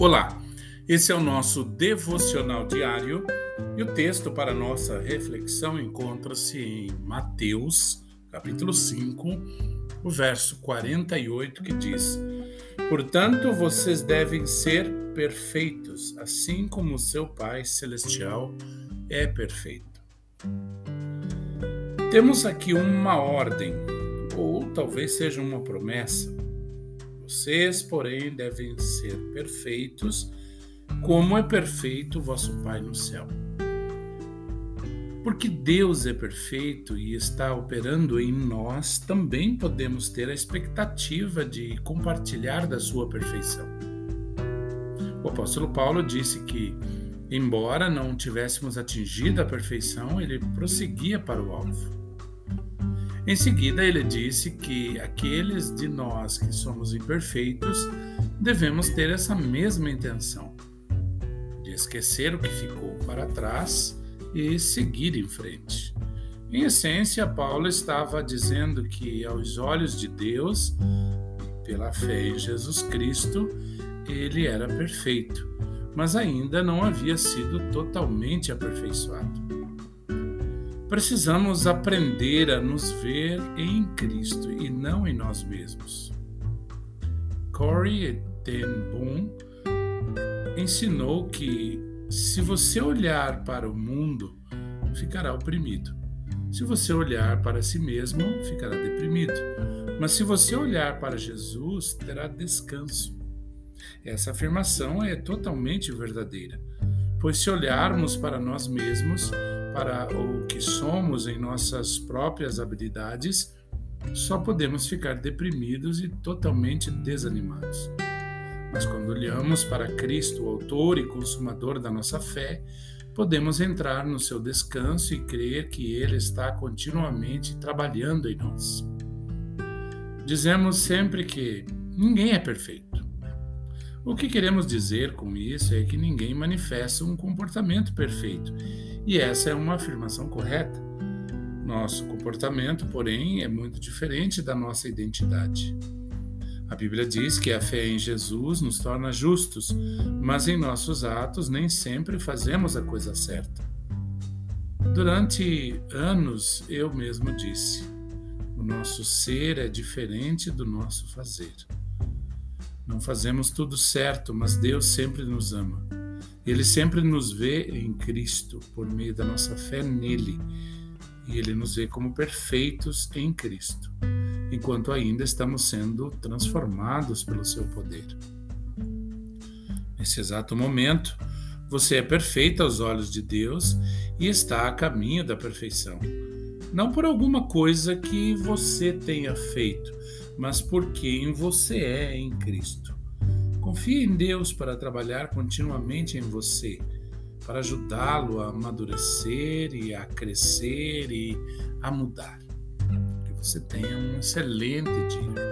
Olá, esse é o nosso devocional diário e o texto para nossa reflexão encontra-se em Mateus, capítulo 5, o verso 48, que diz: Portanto, vocês devem ser perfeitos, assim como o seu Pai Celestial é perfeito. Temos aqui uma ordem, ou talvez seja uma promessa vocês, porém, devem ser perfeitos, como é perfeito vosso Pai no céu. Porque Deus é perfeito e está operando em nós, também podemos ter a expectativa de compartilhar da sua perfeição. O apóstolo Paulo disse que, embora não tivéssemos atingido a perfeição, ele prosseguia para o alvo. Em seguida, ele disse que aqueles de nós que somos imperfeitos devemos ter essa mesma intenção, de esquecer o que ficou para trás e seguir em frente. Em essência, Paulo estava dizendo que, aos olhos de Deus, pela fé em Jesus Cristo, ele era perfeito, mas ainda não havia sido totalmente aperfeiçoado. Precisamos aprender a nos ver em Cristo e não em nós mesmos. Corey ten Boom ensinou que se você olhar para o mundo, ficará oprimido. Se você olhar para si mesmo, ficará deprimido. Mas se você olhar para Jesus, terá descanso. Essa afirmação é totalmente verdadeira, pois se olharmos para nós mesmos, para o que somos em nossas próprias habilidades, só podemos ficar deprimidos e totalmente desanimados. Mas quando olhamos para Cristo, o autor e consumador da nossa fé, podemos entrar no seu descanso e crer que Ele está continuamente trabalhando em nós. Dizemos sempre que ninguém é perfeito. O que queremos dizer com isso é que ninguém manifesta um comportamento perfeito e essa é uma afirmação correta. Nosso comportamento, porém, é muito diferente da nossa identidade. A Bíblia diz que a fé em Jesus nos torna justos, mas em nossos atos nem sempre fazemos a coisa certa. Durante anos eu mesmo disse: o nosso ser é diferente do nosso fazer. Não fazemos tudo certo, mas Deus sempre nos ama. Ele sempre nos vê em Cristo por meio da nossa fé nele, e ele nos vê como perfeitos em Cristo, enquanto ainda estamos sendo transformados pelo seu poder. Nesse exato momento, você é perfeito aos olhos de Deus e está a caminho da perfeição. Não por alguma coisa que você tenha feito, mas por quem você é em Cristo. Confie em Deus para trabalhar continuamente em você, para ajudá-lo a amadurecer e a crescer e a mudar. Que você tenha um excelente dia.